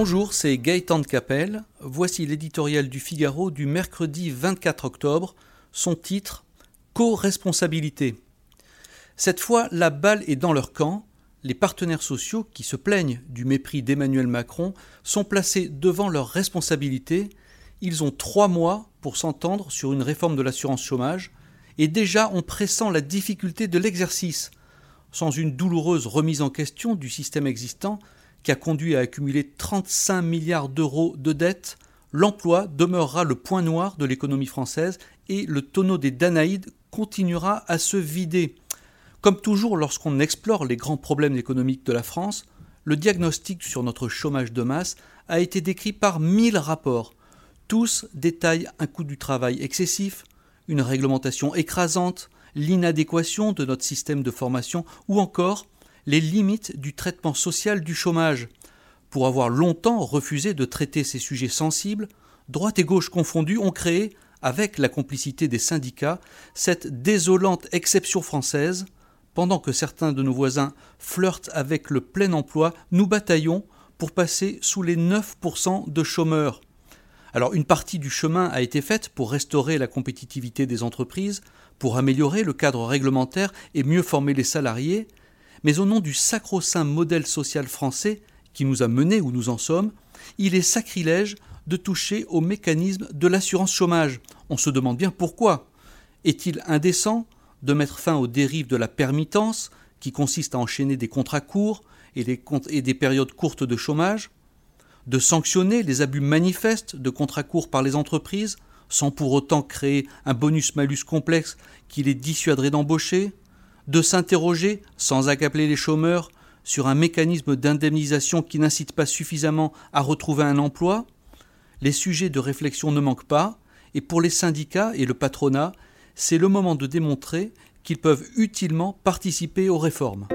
Bonjour, c'est Gaëtan de Capelle. Voici l'éditorial du Figaro du mercredi 24 octobre. Son titre Co-responsabilité. Cette fois, la balle est dans leur camp. Les partenaires sociaux qui se plaignent du mépris d'Emmanuel Macron sont placés devant leurs responsabilités. Ils ont trois mois pour s'entendre sur une réforme de l'assurance chômage et déjà on pressent la difficulté de l'exercice. Sans une douloureuse remise en question du système existant, conduit à accumuler 35 milliards d'euros de dettes, l'emploi demeurera le point noir de l'économie française et le tonneau des Danaïdes continuera à se vider. Comme toujours lorsqu'on explore les grands problèmes économiques de la France, le diagnostic sur notre chômage de masse a été décrit par mille rapports. Tous détaillent un coût du travail excessif, une réglementation écrasante, l'inadéquation de notre système de formation ou encore les limites du traitement social du chômage. Pour avoir longtemps refusé de traiter ces sujets sensibles, droite et gauche confondues ont créé, avec la complicité des syndicats, cette désolante exception française. Pendant que certains de nos voisins flirtent avec le plein emploi, nous bataillons pour passer sous les 9% de chômeurs. Alors une partie du chemin a été faite pour restaurer la compétitivité des entreprises, pour améliorer le cadre réglementaire et mieux former les salariés, mais au nom du sacro-saint modèle social français qui nous a menés où nous en sommes, il est sacrilège de toucher au mécanisme de l'assurance chômage. On se demande bien pourquoi. Est-il indécent de mettre fin aux dérives de la permittance, qui consiste à enchaîner des contrats courts et, des périodes courtes de chômage, de sanctionner les abus manifestes de contrats courts par les entreprises, sans pour autant créer un bonus-malus complexe qui les dissuaderait d'embaucher, de s'interroger, sans accapler les chômeurs, sur un mécanisme d'indemnisation qui n'incite pas suffisamment à retrouver un emploi, les sujets de réflexion ne manquent pas, et pour les syndicats et le patronat, c'est le moment de démontrer qu'ils peuvent utilement participer aux réformes.